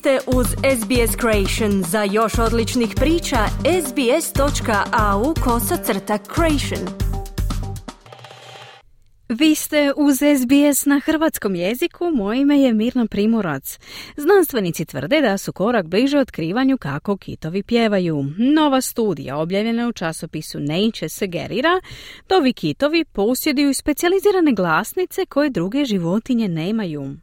ste uz SBS Creation. Za još odličnih priča, sbs.au kosacrta creation. Vi ste uz SBS na hrvatskom jeziku, moje ime je Mirna Primorac. Znanstvenici tvrde da su korak bliže otkrivanju kako kitovi pjevaju. Nova studija objavljena u časopisu Nature sugerira da ovi kitovi posjeduju specijalizirane glasnice koje druge životinje nemaju.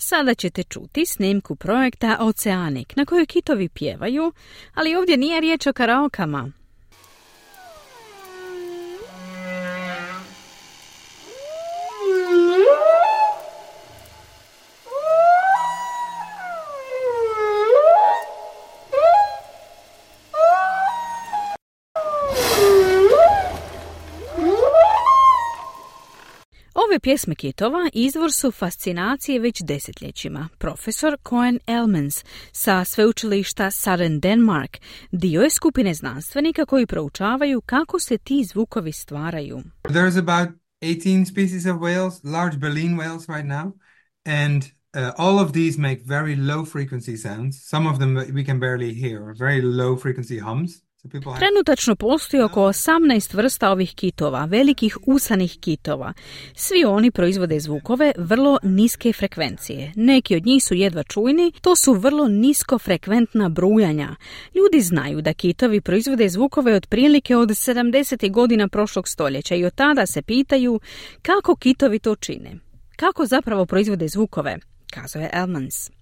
Sada ćete čuti snimku projekta Oceanik na kojoj kitovi pjevaju, ali ovdje nije riječ o karaokama. Ove pjesme kitova izvor su fascinacije već desetljećima. Profesor Cohen Elmans sa sveučilišta Southern Denmark dio je skupine znanstvenika koji proučavaju kako se ti zvukovi stvaraju. There's about 18 species of whales, large baleen whales right now, and Uh, all of these make very low frequency sounds. Some of them we can barely hear, very low frequency hums. Trenutačno postoji oko 18 vrsta ovih kitova, velikih usanih kitova. Svi oni proizvode zvukove vrlo niske frekvencije. Neki od njih su jedva čujni, to su vrlo niskofrekventna brujanja. Ljudi znaju da kitovi proizvode zvukove otprilike od 70. godina prošlog stoljeća i od tada se pitaju kako kitovi to čine. Kako zapravo proizvode zvukove, kazuje Elmans.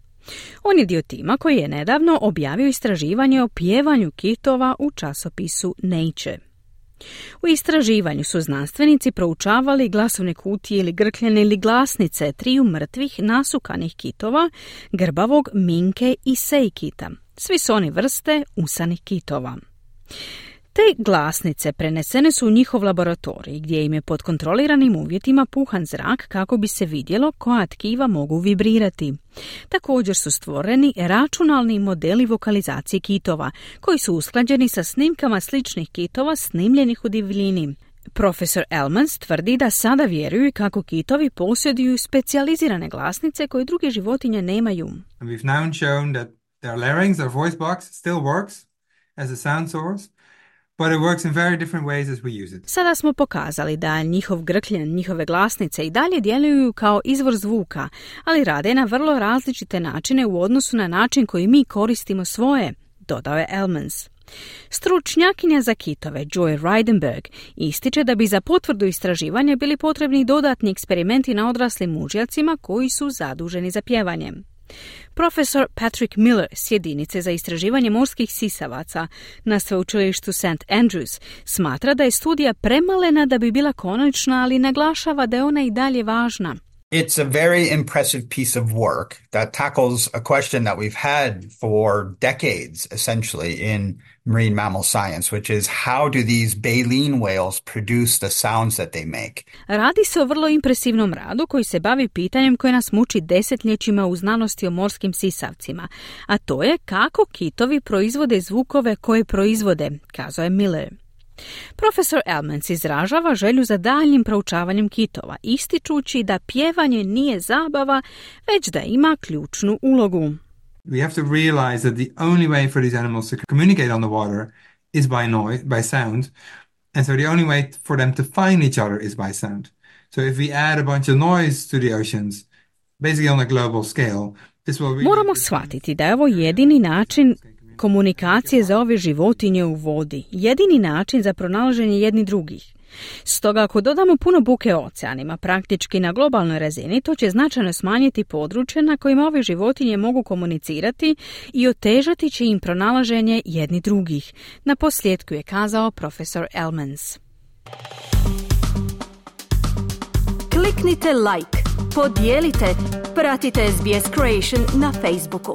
On je dio tima koji je nedavno objavio istraživanje o pjevanju kitova u časopisu Nature. U istraživanju su znanstvenici proučavali glasovne kutije ili grkljene ili glasnice triju mrtvih nasukanih kitova, grbavog, minke i sejkita. Svi su oni vrste usanih kitova. Te glasnice prenesene su u njihov laboratorij gdje im je pod kontroliranim uvjetima puhan zrak kako bi se vidjelo koja tkiva mogu vibrirati. Također su stvoreni računalni modeli vokalizacije kitova koji su usklađeni sa snimkama sličnih kitova snimljenih u divljini. Profesor Elmans tvrdi da sada vjeruju kako kitovi posjeduju specijalizirane glasnice koje druge životinje nemaju. we've now shown that their larynx, their voice box, still works as a sound source, But it works in very different ways as we use it. Sada smo pokazali da njihov grkljen, njihove glasnice i dalje djeluju kao izvor zvuka, ali rade na vrlo različite načine u odnosu na način koji mi koristimo svoje, dodao je Elmans. Stručnjakinja za kitove Joy Reidenberg ističe da bi za potvrdu istraživanja bili potrebni dodatni eksperimenti na odraslim mužjacima koji su zaduženi za pjevanje. Profesor Patrick Miller s jedinice za istraživanje morskih sisavaca na sveučilištu St. Andrews smatra da je studija premalena da bi bila konačna, ali naglašava da je ona i dalje važna. It's a very impressive piece of work that tackles a question that we've had for decades, essentially, in marine mammal science, which is how do these baleen whales produce the sounds that they make? Radi se o vrlo impresivnom radu koji se bavi pitanjem koje nas muči desetljećima u znanosti o morskim sisavcima, a to je kako kitovi proizvode zvukove koje proizvode, kazao je Miller. Profesor Elmans izražava želju za daljnjim proučavanjem kitova, ističući da pjevanje nije zabava, već da ima ključnu ulogu. We have to realize that the only way for these animals to communicate on the water is by noise, by sound, and so the only way for them to find each other is by sound. So if we add a bunch of noise to the oceans, basically on a global scale, this will Moramo shvatiti da je ovo jedini način komunikacije za ove životinje u vodi, jedini način za pronalaženje jedni drugih. Stoga ako dodamo puno buke oceanima, praktički na globalnoj razini, to će značajno smanjiti područje na kojima ove životinje mogu komunicirati i otežati će im pronalaženje jedni drugih. Na posljedku je kazao profesor Elmans. Kliknite like, podijelite, pratite SBS Creation na Facebooku.